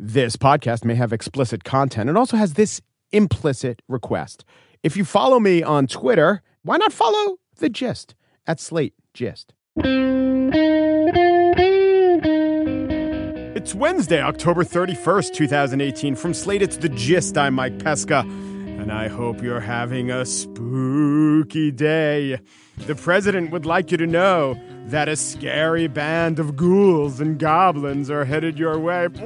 This podcast may have explicit content. It also has this implicit request. If you follow me on Twitter, why not follow the gist at Slate Gist? It's Wednesday, October 31st, 2018. From Slate, it's The Gist. I'm Mike Pesca, and I hope you're having a spooky day. The president would like you to know that a scary band of ghouls and goblins are headed your way.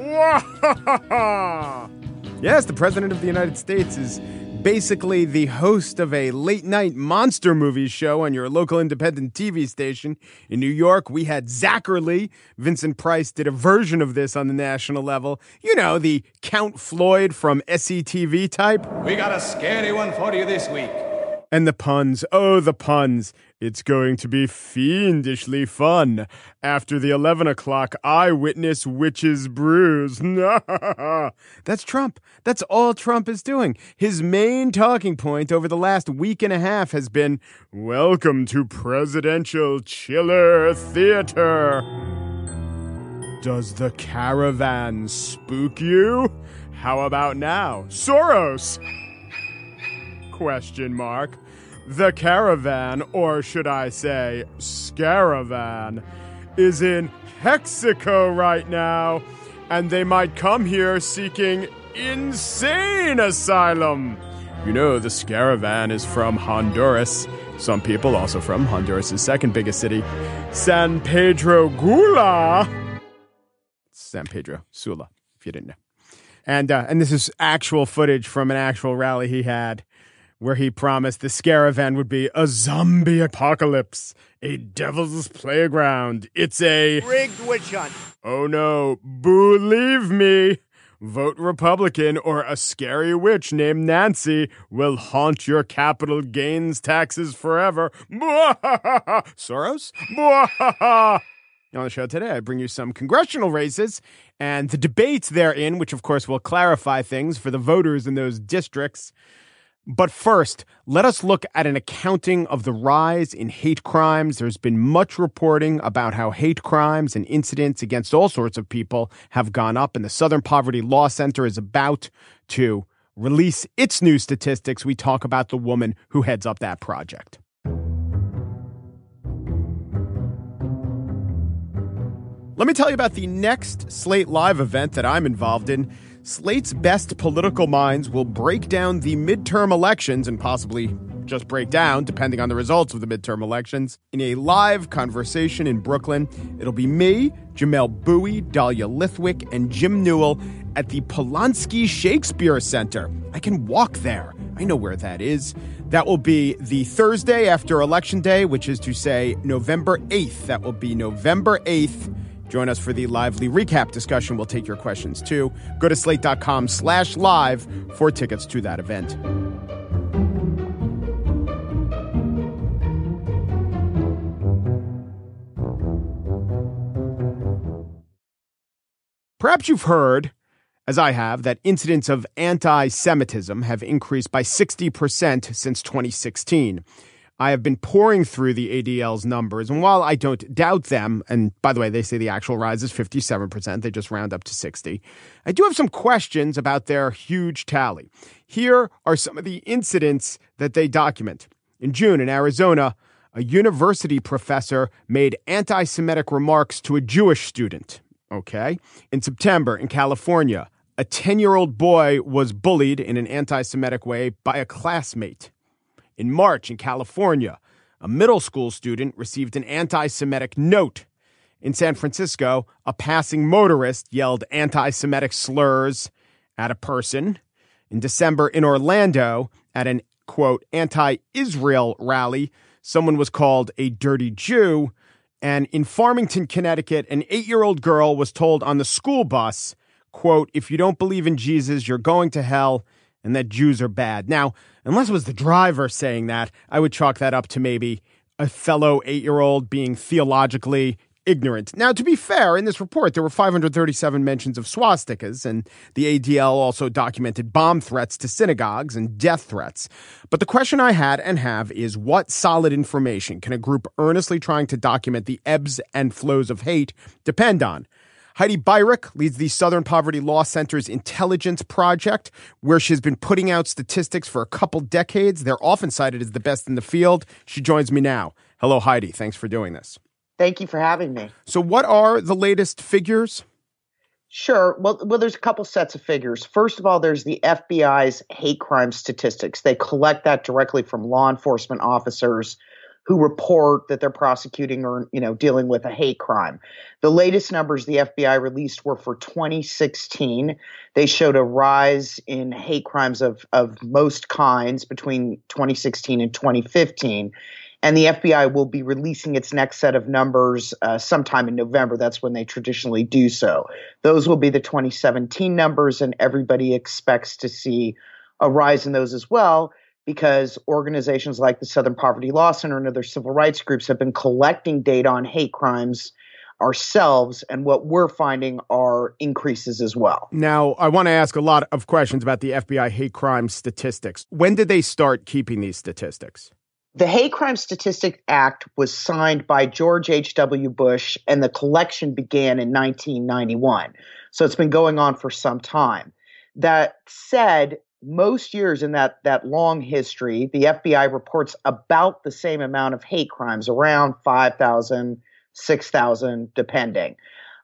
yes, the president of the United States is basically the host of a late night monster movie show on your local independent TV station. In New York, we had Zacherley. Vincent Price did a version of this on the national level. You know, the Count Floyd from SCTV type. We got a scary one for you this week. And the puns. Oh, the puns. It's going to be fiendishly fun. After the 11 o'clock eyewitness witches brews. That's Trump. That's all Trump is doing. His main talking point over the last week and a half has been Welcome to Presidential Chiller Theater. Does the caravan spook you? How about now? Soros! Question mark. The caravan, or should I say, scaravan, is in Hexico right now, and they might come here seeking insane asylum. You know, the scaravan is from Honduras. Some people also from Honduras' second biggest city, San Pedro Gula. San Pedro Sula, if you didn't know. And uh, and this is actual footage from an actual rally he had where he promised the Scaravan would be a zombie apocalypse, a devil's playground. It's a rigged witch hunt. Oh no, believe me. Vote Republican or a scary witch named Nancy will haunt your capital gains taxes forever. Soros? On the show today, I bring you some congressional races and the debates therein, which of course will clarify things for the voters in those districts. But first, let us look at an accounting of the rise in hate crimes. There's been much reporting about how hate crimes and incidents against all sorts of people have gone up, and the Southern Poverty Law Center is about to release its new statistics. We talk about the woman who heads up that project. Let me tell you about the next Slate Live event that I'm involved in. Slate's best political minds will break down the midterm elections and possibly just break down, depending on the results of the midterm elections, in a live conversation in Brooklyn. It'll be me, Jamel Bouie, Dahlia Lithwick, and Jim Newell at the Polonsky Shakespeare Center. I can walk there. I know where that is. That will be the Thursday after Election Day, which is to say November 8th. That will be November 8th. Join us for the lively recap discussion. We'll take your questions too. Go to slate.com slash live for tickets to that event. Perhaps you've heard, as I have, that incidents of anti Semitism have increased by 60% since 2016. I have been pouring through the ADL's numbers, and while I don't doubt them, and by the way, they say the actual rise is 57%, they just round up to 60, I do have some questions about their huge tally. Here are some of the incidents that they document. In June in Arizona, a university professor made anti Semitic remarks to a Jewish student. Okay. In September in California, a 10 year old boy was bullied in an anti Semitic way by a classmate. In March in California, a middle school student received an anti Semitic note. In San Francisco, a passing motorist yelled anti Semitic slurs at a person. In December in Orlando, at an quote, anti Israel rally, someone was called a dirty Jew. And in Farmington, Connecticut, an eight year old girl was told on the school bus, quote, if you don't believe in Jesus, you're going to hell and that Jews are bad. Now, unless it was the driver saying that, I would chalk that up to maybe a fellow eight year old being theologically ignorant. Now, to be fair, in this report, there were 537 mentions of swastikas, and the ADL also documented bomb threats to synagogues and death threats. But the question I had and have is what solid information can a group earnestly trying to document the ebbs and flows of hate depend on? Heidi Beirich leads the Southern Poverty Law Center's Intelligence Project, where she's been putting out statistics for a couple decades. They're often cited as the best in the field. She joins me now. Hello, Heidi. Thanks for doing this. Thank you for having me. So, what are the latest figures? Sure. Well, well, there's a couple sets of figures. First of all, there's the FBI's hate crime statistics. They collect that directly from law enforcement officers who report that they're prosecuting or you know dealing with a hate crime. The latest numbers the FBI released were for 2016. They showed a rise in hate crimes of of most kinds between 2016 and 2015. And the FBI will be releasing its next set of numbers uh, sometime in November. That's when they traditionally do so. Those will be the 2017 numbers, and everybody expects to see a rise in those as well because organizations like the Southern Poverty Law Center and other civil rights groups have been collecting data on hate crimes ourselves, and what we're finding are increases as well. Now, I want to ask a lot of questions about the FBI hate crime statistics. When did they start keeping these statistics? The Hate Crime Statistic Act was signed by George H.W. Bush, and the collection began in 1991. So it's been going on for some time. That said, most years in that that long history, the FBI reports about the same amount of hate crimes, around 5,000, 6,000, depending.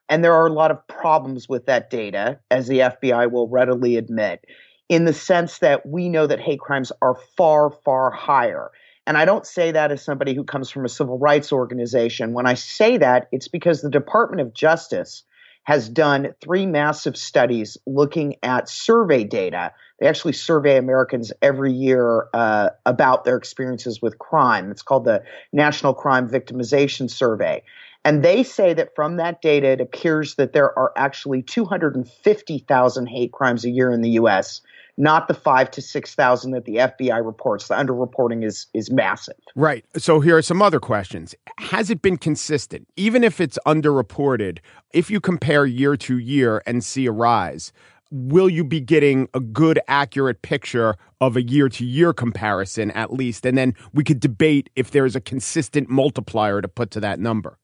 And there are a lot of problems with that data, as the FBI will readily admit, in the sense that we know that hate crimes are far, far higher. And I don't say that as somebody who comes from a civil rights organization. When I say that, it's because the Department of Justice has done three massive studies looking at survey data. They actually survey Americans every year uh, about their experiences with crime. It's called the National Crime Victimization Survey. And they say that from that data, it appears that there are actually 250,000 hate crimes a year in the U.S not the five to six thousand that the FBI reports. The underreporting is is massive. Right. So here are some other questions. Has it been consistent, even if it's underreported? If you compare year to year and see a rise, will you be getting a good, accurate picture of a year to year comparison at least? And then we could debate if there is a consistent multiplier to put to that number.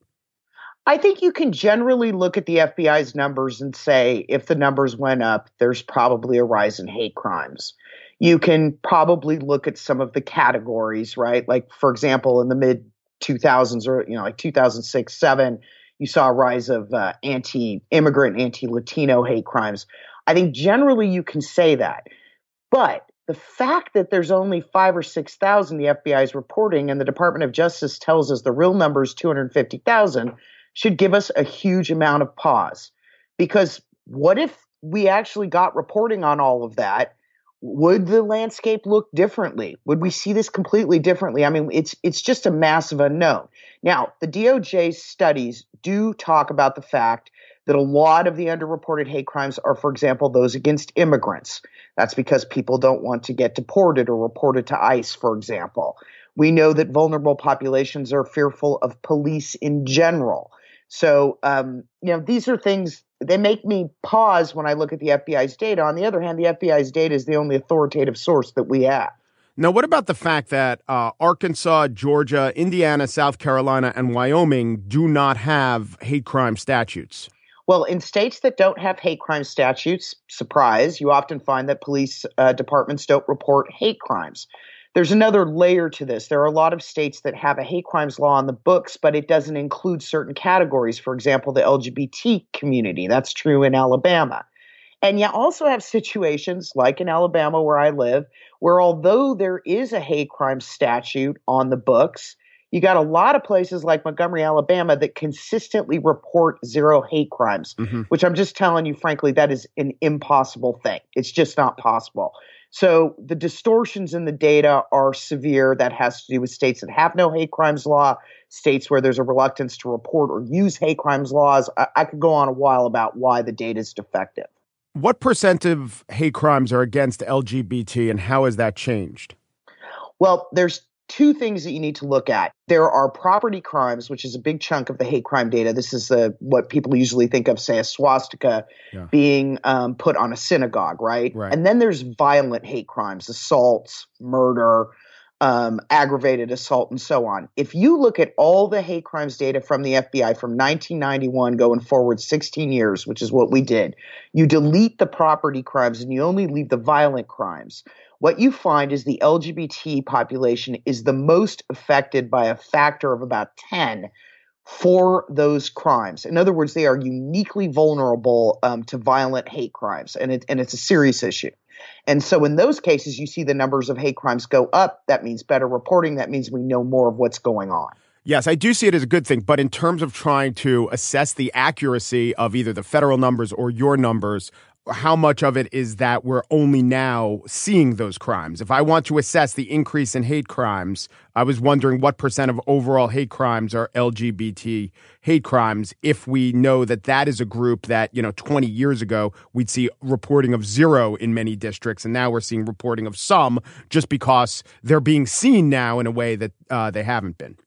I think you can generally look at the FBI's numbers and say if the numbers went up, there's probably a rise in hate crimes. You can probably look at some of the categories, right? Like, for example, in the mid 2000s or, you know, like 2006, 7, you saw a rise of uh, anti immigrant, anti Latino hate crimes. I think generally you can say that. But the fact that there's only five or 6,000 the FBI is reporting and the Department of Justice tells us the real number is 250,000 should give us a huge amount of pause. Because what if we actually got reporting on all of that? Would the landscape look differently? Would we see this completely differently? I mean, it's it's just a massive unknown. Now, the doj studies do talk about the fact that a lot of the underreported hate crimes are, for example, those against immigrants. That's because people don't want to get deported or reported to ICE, for example. We know that vulnerable populations are fearful of police in general. So, um, you know, these are things they make me pause when I look at the FBI's data. On the other hand, the FBI's data is the only authoritative source that we have. Now, what about the fact that uh, Arkansas, Georgia, Indiana, South Carolina, and Wyoming do not have hate crime statutes? Well, in states that don't have hate crime statutes, surprise, you often find that police uh, departments don't report hate crimes. There's another layer to this. There are a lot of states that have a hate crimes law on the books, but it doesn't include certain categories. For example, the LGBT community. That's true in Alabama. And you also have situations like in Alabama, where I live, where although there is a hate crime statute on the books, you got a lot of places like Montgomery, Alabama that consistently report zero hate crimes, mm-hmm. which I'm just telling you, frankly, that is an impossible thing. It's just not possible. So the distortions in the data are severe. That has to do with states that have no hate crimes law, states where there's a reluctance to report or use hate crimes laws. I, I could go on a while about why the data is defective. What percent of hate crimes are against LGBT and how has that changed? Well, there's two things that you need to look at. There are property crimes, which is a big chunk of the hate crime data. This is the, what people usually think of, say, a swastika yeah. being um, put on a synagogue, right? right? And then there's violent hate crimes, assaults, murder, um, aggravated assault, and so on. If you look at all the hate crimes data from the FBI from 1991 going forward 16 years, which is what we did, you delete the property crimes and you only leave the violent crimes. What you find is the LGBT population is the most affected by a factor of about 10 for those crimes. In other words, they are uniquely vulnerable um, to violent hate crimes, and, it, and it's a serious issue. And so in those cases, you see the numbers of hate crimes go up. That means better reporting. That means we know more of what's going on. Yes, I do see it as a good thing. But in terms of trying to assess the accuracy of either the federal numbers or your numbers, how much of it is that we're only now seeing those crimes? If I want to assess the increase in hate crimes, I was wondering what percent of overall hate crimes are LGBT hate crimes if we know that that is a group that, you know, 20 years ago we'd see reporting of zero in many districts and now we're seeing reporting of some just because they're being seen now in a way that uh, they haven't been.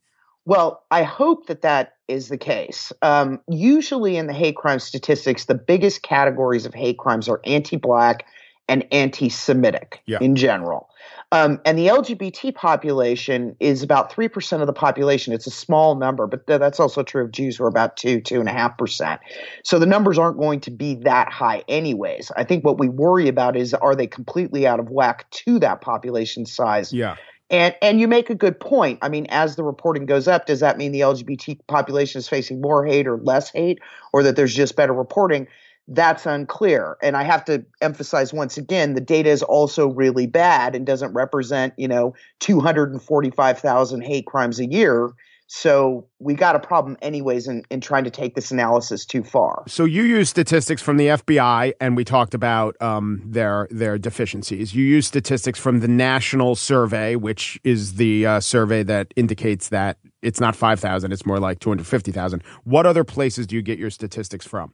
Well, I hope that that is the case. Um, usually in the hate crime statistics, the biggest categories of hate crimes are anti black and anti Semitic yeah. in general. Um, and the LGBT population is about 3% of the population. It's a small number, but th- that's also true of Jews who are about 2, 2.5%. So the numbers aren't going to be that high, anyways. I think what we worry about is are they completely out of whack to that population size? Yeah. And and you make a good point. I mean, as the reporting goes up, does that mean the LGBT population is facing more hate or less hate, or that there's just better reporting? That's unclear. And I have to emphasize once again, the data is also really bad and doesn't represent, you know, 245,000 hate crimes a year. So we got a problem, anyways, in, in trying to take this analysis too far. So you use statistics from the FBI, and we talked about um, their their deficiencies. You use statistics from the National Survey, which is the uh, survey that indicates that it's not five thousand; it's more like two hundred fifty thousand. What other places do you get your statistics from?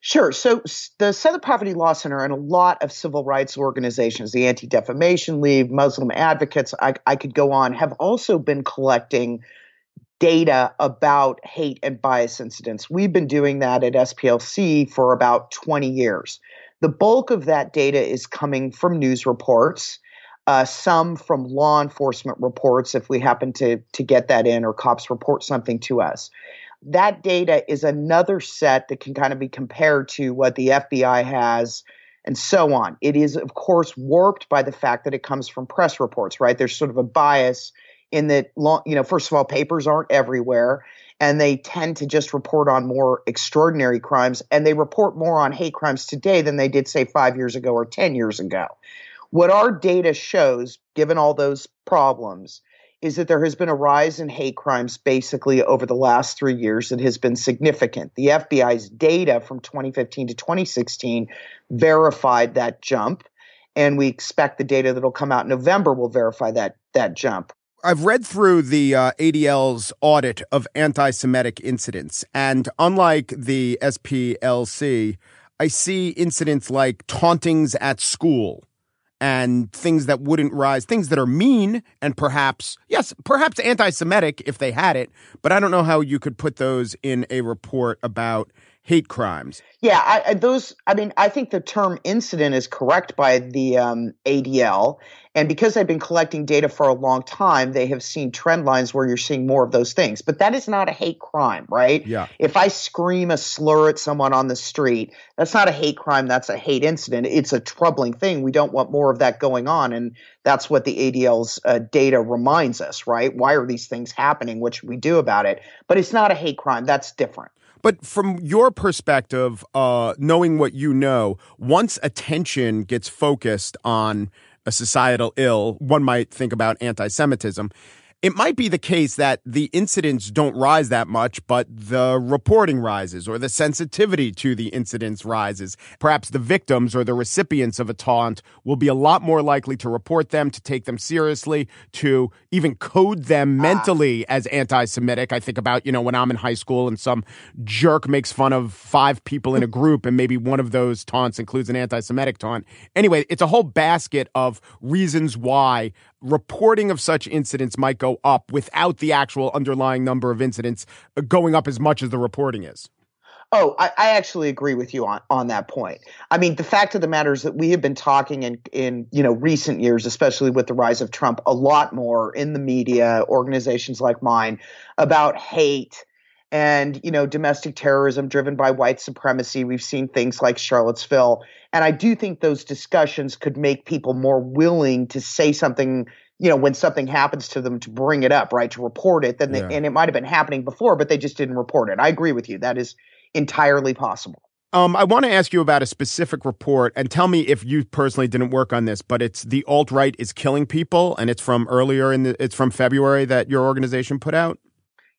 Sure. So the Southern Poverty Law Center and a lot of civil rights organizations, the Anti Defamation League, Muslim advocates, I, I, could go on, have also been collecting data about hate and bias incidents. We've been doing that at SPLC for about 20 years. The bulk of that data is coming from news reports, uh, some from law enforcement reports if we happen to, to get that in or cops report something to us. That data is another set that can kind of be compared to what the FBI has and so on. It is, of course, warped by the fact that it comes from press reports, right? There's sort of a bias in that long, you know, first of all, papers aren't everywhere and they tend to just report on more extraordinary crimes and they report more on hate crimes today than they did say 5 years ago or 10 years ago. What our data shows, given all those problems, is that there has been a rise in hate crimes basically over the last three years that has been significant. The FBI's data from 2015 to 2016 verified that jump, and we expect the data that'll come out in November will verify that that jump. I've read through the uh, ADL's audit of anti Semitic incidents, and unlike the SPLC, I see incidents like tauntings at school and things that wouldn't rise, things that are mean and perhaps, yes, perhaps anti Semitic if they had it, but I don't know how you could put those in a report about hate crimes. Yeah, I, those. I mean, I think the term incident is correct by the um, ADL, and because I've been collecting data for a long time, they have seen trend lines where you're seeing more of those things. But that is not a hate crime, right? Yeah. If I scream a slur at someone on the street, that's not a hate crime. That's a hate incident. It's a troubling thing. We don't want more of that going on, and that's what the ADL's uh, data reminds us, right? Why are these things happening? What should we do about it? But it's not a hate crime. That's different. But from your perspective, uh, knowing what you know, once attention gets focused on a societal ill, one might think about anti Semitism it might be the case that the incidents don't rise that much, but the reporting rises or the sensitivity to the incidents rises. Perhaps the victims or the recipients of a taunt will be a lot more likely to report them, to take them seriously, to even code them ah. mentally as anti Semitic. I think about, you know, when I'm in high school and some jerk makes fun of five people in a group and maybe one of those taunts includes an anti Semitic taunt. Anyway, it's a whole basket of reasons why reporting of such incidents might go up without the actual underlying number of incidents going up as much as the reporting is. Oh, I, I, actually agree with you on, on that point. I mean, the fact of the matter is that we have been talking in, in you know recent years, especially with the rise of Trump, a lot more in the media, organizations like mine, about hate and you know domestic terrorism driven by white supremacy. We've seen things like Charlottesville, and I do think those discussions could make people more willing to say something you know, when something happens to them to bring it up, right, to report it, then they, yeah. and it might have been happening before, but they just didn't report it. I agree with you. That is entirely possible. Um, I want to ask you about a specific report and tell me if you personally didn't work on this, but it's the alt right is killing people, and it's from earlier in the, it's from February that your organization put out.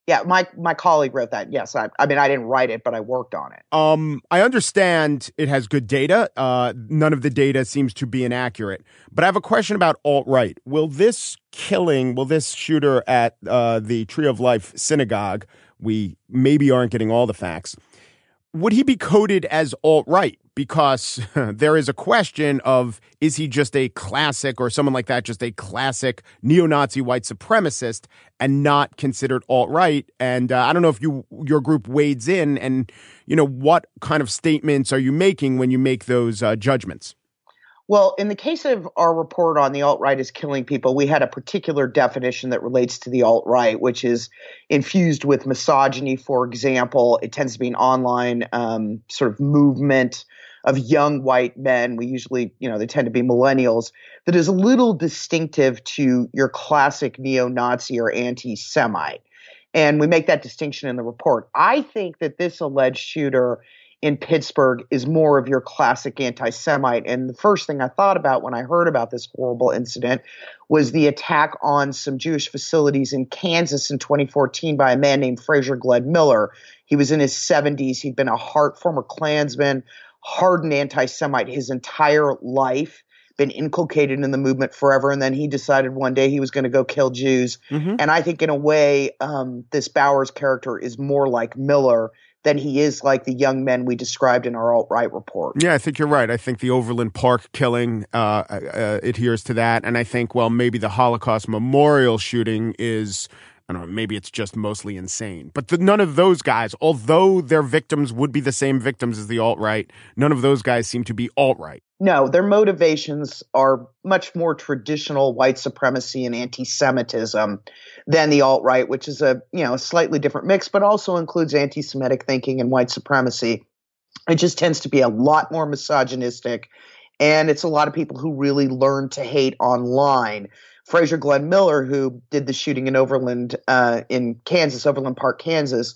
Yeah, my my colleague wrote that. Yes, I, I mean I didn't write it, but I worked on it. Um, I understand it has good data. Uh, none of the data seems to be inaccurate. But I have a question about alt right. Will this killing, will this shooter at uh, the Tree of Life synagogue? We maybe aren't getting all the facts. Would he be coded as alt right? Because there is a question of is he just a classic or someone like that, just a classic neo Nazi white supremacist and not considered alt right? And uh, I don't know if you your group wades in and you know what kind of statements are you making when you make those uh, judgments? Well, in the case of our report on the alt right is killing people, we had a particular definition that relates to the alt right, which is infused with misogyny. For example, it tends to be an online um, sort of movement of young white men. We usually, you know, they tend to be millennials that is a little distinctive to your classic neo Nazi or anti Semite. And we make that distinction in the report. I think that this alleged shooter in Pittsburgh is more of your classic anti Semite. And the first thing I thought about when I heard about this horrible incident was the attack on some Jewish facilities in Kansas in 2014 by a man named Frazier Glenn Miller. He was in his 70s. He'd been a heart, former Klansman, hardened anti Semite his entire life, been inculcated in the movement forever. And then he decided one day he was going to go kill Jews. Mm-hmm. And I think, in a way, um, this Bowers character is more like Miller than he is like the young men we described in our alt right report. Yeah, I think you're right. I think the Overland Park killing uh, uh, adheres to that. And I think, well, maybe the Holocaust memorial shooting is I don't know, maybe it's just mostly insane. But the, none of those guys, although their victims would be the same victims as the alt right, none of those guys seem to be alt right. No, their motivations are much more traditional white supremacy and anti-Semitism than the alt right, which is a you know slightly different mix, but also includes anti-Semitic thinking and white supremacy. It just tends to be a lot more misogynistic, and it's a lot of people who really learn to hate online. Frazier Glenn Miller, who did the shooting in Overland uh, in Kansas, Overland Park, Kansas,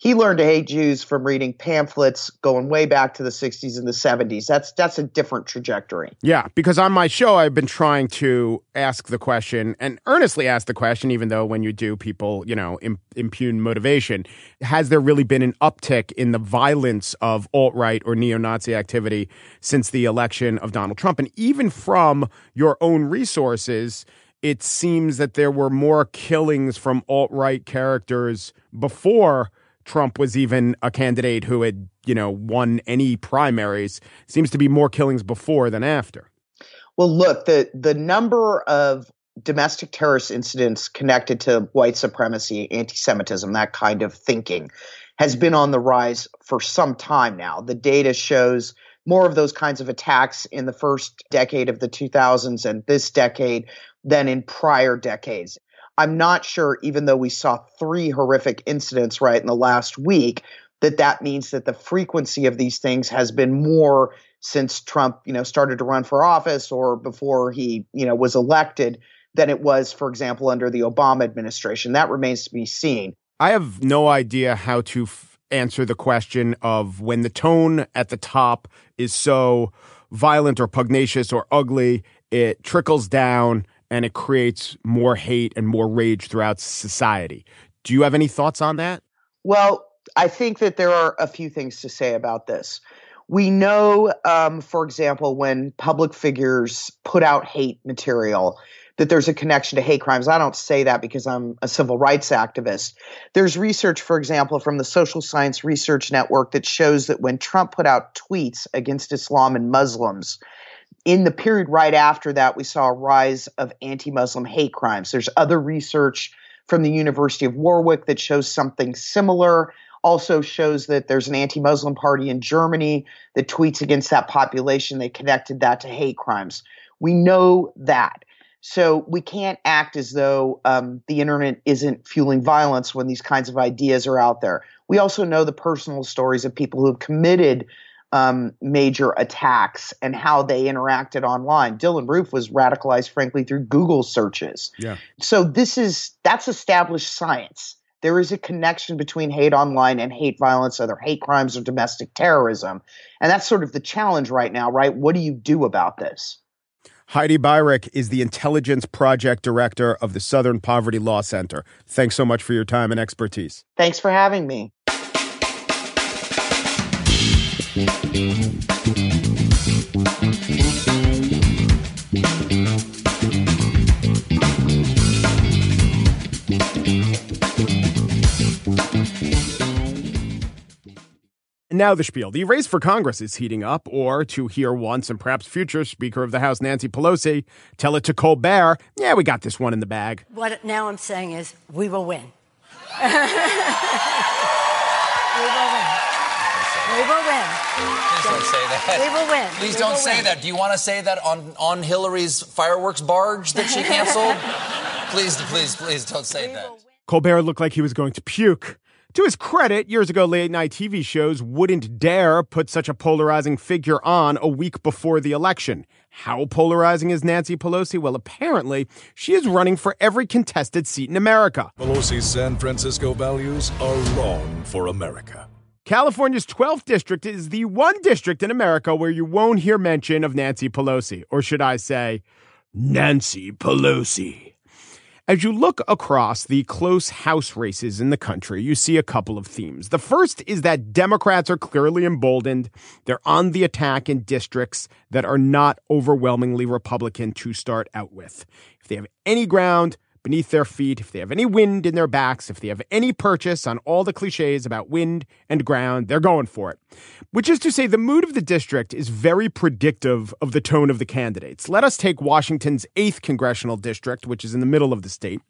he learned to hate Jews from reading pamphlets going way back to the 60s and the 70s. That's that's a different trajectory. Yeah, because on my show I've been trying to ask the question and earnestly ask the question even though when you do people, you know, impugn motivation, has there really been an uptick in the violence of alt-right or neo-Nazi activity since the election of Donald Trump and even from your own resources it seems that there were more killings from alt right characters before Trump was even a candidate who had, you know, won any primaries. Seems to be more killings before than after. Well, look, the the number of domestic terrorist incidents connected to white supremacy, anti-Semitism, that kind of thinking has been on the rise for some time now. The data shows more of those kinds of attacks in the first decade of the 2000s and this decade than in prior decades. I'm not sure, even though we saw three horrific incidents right in the last week, that that means that the frequency of these things has been more since Trump, you know, started to run for office or before he, you know, was elected than it was, for example, under the Obama administration. That remains to be seen. I have no idea how to f- answer the question of when the tone at the top is so violent or pugnacious or ugly, it trickles down and it creates more hate and more rage throughout society. Do you have any thoughts on that? Well, I think that there are a few things to say about this. We know, um, for example, when public figures put out hate material, that there's a connection to hate crimes. I don't say that because I'm a civil rights activist. There's research, for example, from the Social Science Research Network that shows that when Trump put out tweets against Islam and Muslims, in the period right after that, we saw a rise of anti Muslim hate crimes. There's other research from the University of Warwick that shows something similar. also shows that there's an anti-Muslim party in Germany that tweets against that population. They connected that to hate crimes. We know that. So we can't act as though um, the internet isn't fueling violence when these kinds of ideas are out there. We also know the personal stories of people who have committed um, major attacks and how they interacted online. Dylann Roof was radicalized, frankly, through Google searches. Yeah. So this is that's established science. There is a connection between hate online and hate violence, other hate crimes, or domestic terrorism, and that's sort of the challenge right now, right? What do you do about this? Heidi Beirich is the Intelligence Project Director of the Southern Poverty Law Center. Thanks so much for your time and expertise. Thanks for having me. Now the spiel. The race for Congress is heating up, or to hear once and perhaps future Speaker of the House Nancy Pelosi tell it to Colbert, yeah, we got this one in the bag. What now I'm saying is we will win. we will win. We will win. Please don't say that. We will win. Please We don't say win. that. Do you want to say that on, on Hillary's fireworks barge that she canceled? please, please, please don't say that. Colbert looked like he was going to puke. To his credit, years ago, late night TV shows wouldn't dare put such a polarizing figure on a week before the election. How polarizing is Nancy Pelosi? Well, apparently, she is running for every contested seat in America. Pelosi's San Francisco values are wrong for America. California's 12th district is the one district in America where you won't hear mention of Nancy Pelosi. Or should I say, Nancy Pelosi. As you look across the close House races in the country, you see a couple of themes. The first is that Democrats are clearly emboldened. They're on the attack in districts that are not overwhelmingly Republican to start out with. If they have any ground, beneath their feet, if they have any wind in their backs, if they have any purchase on all the cliches about wind and ground, they're going for it. Which is to say, the mood of the district is very predictive of the tone of the candidates. Let us take Washington's 8th congressional district, which is in the middle of the state.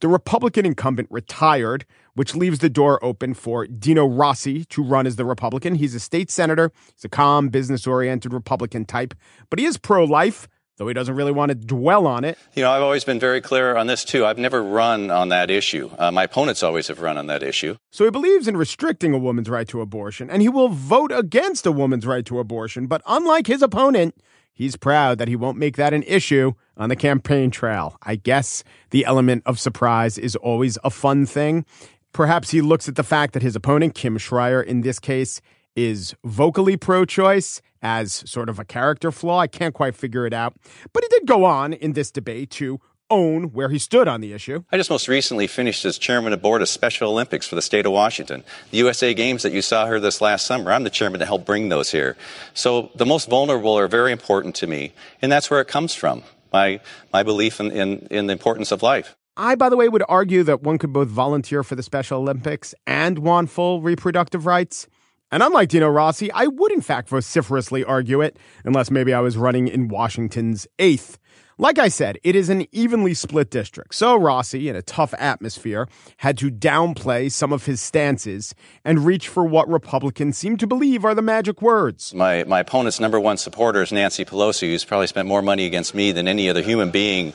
The Republican incumbent retired, which leaves the door open for Dino Rossi to run as the Republican. He's a state senator. He's a calm, business oriented Republican type, but he is pro life though he doesn't really want to dwell on it. You know, I've always been very clear on this too. I've never run on that issue. Uh, my opponents always have run on that issue. So he believes in restricting a woman's right to abortion, and he will vote against a woman's right to abortion. But unlike his opponent, he's proud that he won't make that an issue on the campaign trail. I guess the element of surprise is always a fun thing. Perhaps he looks at the fact that his opponent, Kim Schreier, in this case, is vocally pro choice as sort of a character flaw. I can't quite figure it out. But he did go on in this debate to own where he stood on the issue. I just most recently finished as chairman of board of Special Olympics for the state of Washington. The USA Games that you saw here this last summer, I'm the chairman to help bring those here. So the most vulnerable are very important to me, and that's where it comes from. My my belief in, in, in the importance of life. I, by the way, would argue that one could both volunteer for the Special Olympics and want full reproductive rights. And unlike Dino Rossi, I would in fact vociferously argue it, unless maybe I was running in Washington's eighth. Like I said, it is an evenly split district, so Rossi, in a tough atmosphere, had to downplay some of his stances and reach for what Republicans seem to believe are the magic words. My, my opponent's number one supporter is Nancy Pelosi, who's probably spent more money against me than any other human being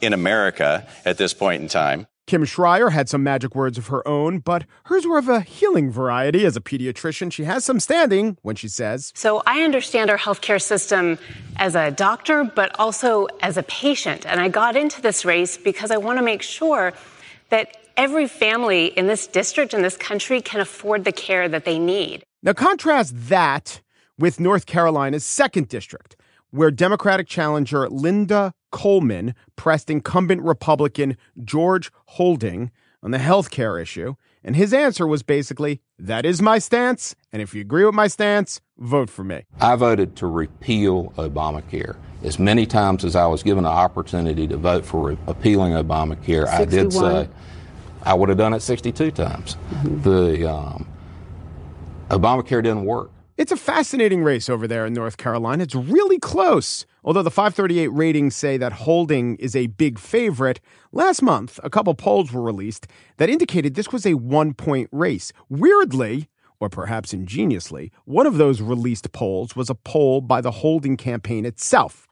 in America at this point in time. Kim Schreier had some magic words of her own, but hers were of a healing variety. As a pediatrician, she has some standing when she says, So I understand our healthcare system as a doctor, but also as a patient. And I got into this race because I want to make sure that every family in this district, in this country, can afford the care that they need. Now, contrast that with North Carolina's second district, where Democratic challenger Linda Coleman pressed incumbent Republican George Holding on the health care issue. And his answer was basically, that is my stance. And if you agree with my stance, vote for me. I voted to repeal Obamacare. As many times as I was given an opportunity to vote for repealing Obamacare, I did say I would have done it 62 times. The um, Obamacare didn't work. It's a fascinating race over there in North Carolina. It's really close. Although the 538 ratings say that Holding is a big favorite, last month a couple polls were released that indicated this was a one point race. Weirdly, or perhaps ingeniously, one of those released polls was a poll by the Holding campaign itself.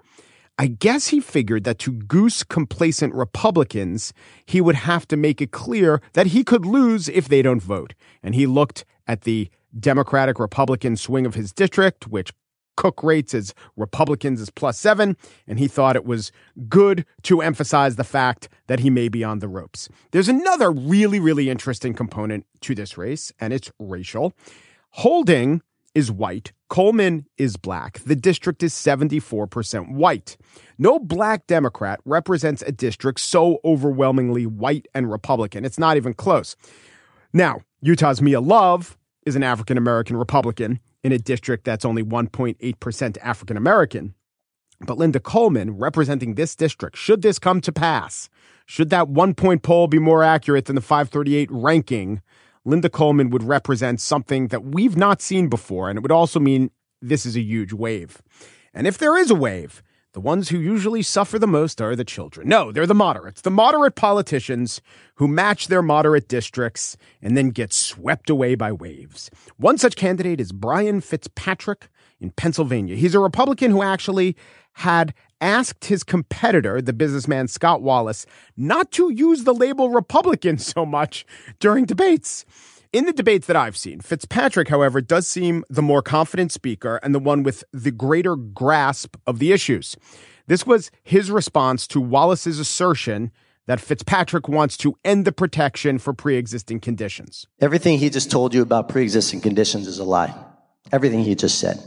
I guess he figured that to goose complacent Republicans, he would have to make it clear that he could lose if they don't vote. And he looked at the Democratic Republican swing of his district, which Cook rates as Republicans as plus seven, and he thought it was good to emphasize the fact that he may be on the ropes. There's another really, really interesting component to this race, and it's racial. Holding is white, Coleman is black. The district is 74% white. No black Democrat represents a district so overwhelmingly white and Republican. It's not even close. Now, Utah's Mia Love is an African American Republican in a district that's only 1.8% African American. But Linda Coleman, representing this district, should this come to pass, should that one point poll be more accurate than the 538 ranking, Linda Coleman would represent something that we've not seen before. And it would also mean this is a huge wave. And if there is a wave, the ones who usually suffer the most are the children. No, they're the moderates, the moderate politicians who match their moderate districts and then get swept away by waves. One such candidate is Brian Fitzpatrick in Pennsylvania. He's a Republican who actually had asked his competitor, the businessman Scott Wallace, not to use the label Republican so much during debates. In the debates that I've seen, Fitzpatrick, however, does seem the more confident speaker and the one with the greater grasp of the issues. This was his response to Wallace's assertion that Fitzpatrick wants to end the protection for pre existing conditions. Everything he just told you about pre existing conditions is a lie. Everything he just said.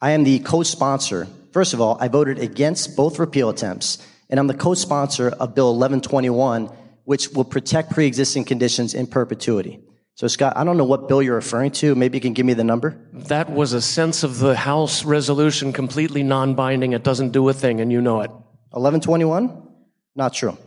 I am the co sponsor. First of all, I voted against both repeal attempts, and I'm the co sponsor of Bill 1121, which will protect pre existing conditions in perpetuity. So, Scott, I don't know what bill you're referring to. Maybe you can give me the number. That was a sense of the House resolution, completely non binding. It doesn't do a thing, and you know it. 1121? Not true.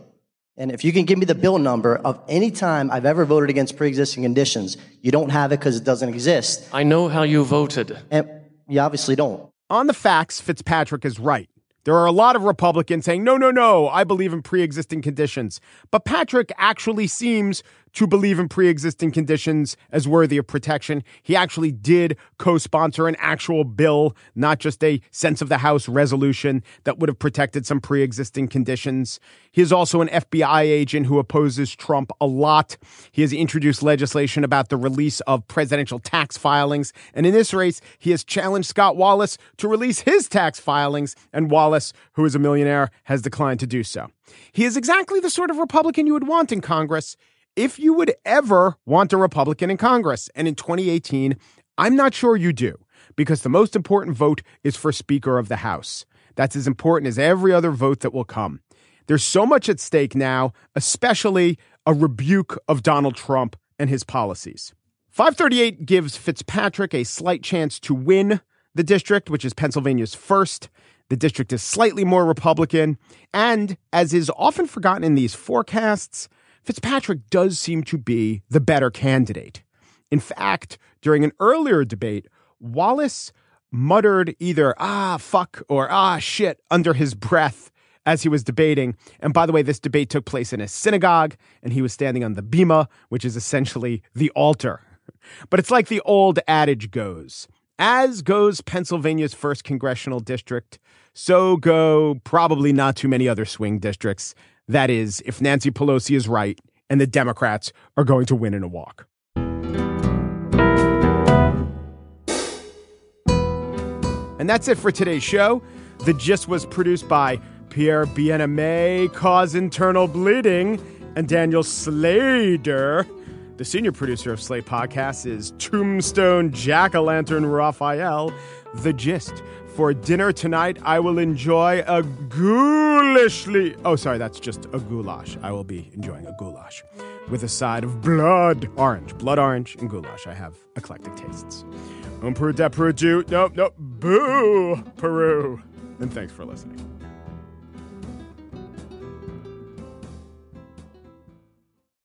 And if you can give me the bill number of any time I've ever voted against pre existing conditions, you don't have it because it doesn't exist. I know how you voted. And you obviously don't. On the facts, Fitzpatrick is right. There are a lot of Republicans saying, no, no, no, I believe in pre existing conditions. But Patrick actually seems to believe in pre existing conditions as worthy of protection. He actually did co sponsor an actual bill, not just a sense of the House resolution that would have protected some pre existing conditions. He is also an FBI agent who opposes Trump a lot. He has introduced legislation about the release of presidential tax filings. And in this race, he has challenged Scott Wallace to release his tax filings. And Wallace, who is a millionaire, has declined to do so. He is exactly the sort of Republican you would want in Congress if you would ever want a Republican in Congress. And in 2018, I'm not sure you do, because the most important vote is for Speaker of the House. That's as important as every other vote that will come. There's so much at stake now, especially a rebuke of Donald Trump and his policies. 538 gives Fitzpatrick a slight chance to win the district, which is Pennsylvania's first. The district is slightly more Republican. And as is often forgotten in these forecasts, Fitzpatrick does seem to be the better candidate. In fact, during an earlier debate, Wallace muttered either ah, fuck or ah, shit under his breath as he was debating. And by the way, this debate took place in a synagogue, and he was standing on the bima, which is essentially the altar. But it's like the old adage goes as goes Pennsylvania's first congressional district, so go probably not too many other swing districts. That is, if Nancy Pelosi is right and the Democrats are going to win in a walk. And that's it for today's show. The Gist was produced by Pierre Bienaimé, Cause Internal Bleeding, and Daniel Slader. The senior producer of Slate Podcasts is Tombstone Jack o' Lantern Raphael. The Gist. For dinner tonight, I will enjoy a ghoulishly. Oh, sorry, that's just a goulash. I will be enjoying a goulash with a side of blood orange. Blood orange and goulash. I have eclectic tastes. Um, Peru, de Peru, Nope, nope. Boo, Peru. And thanks for listening.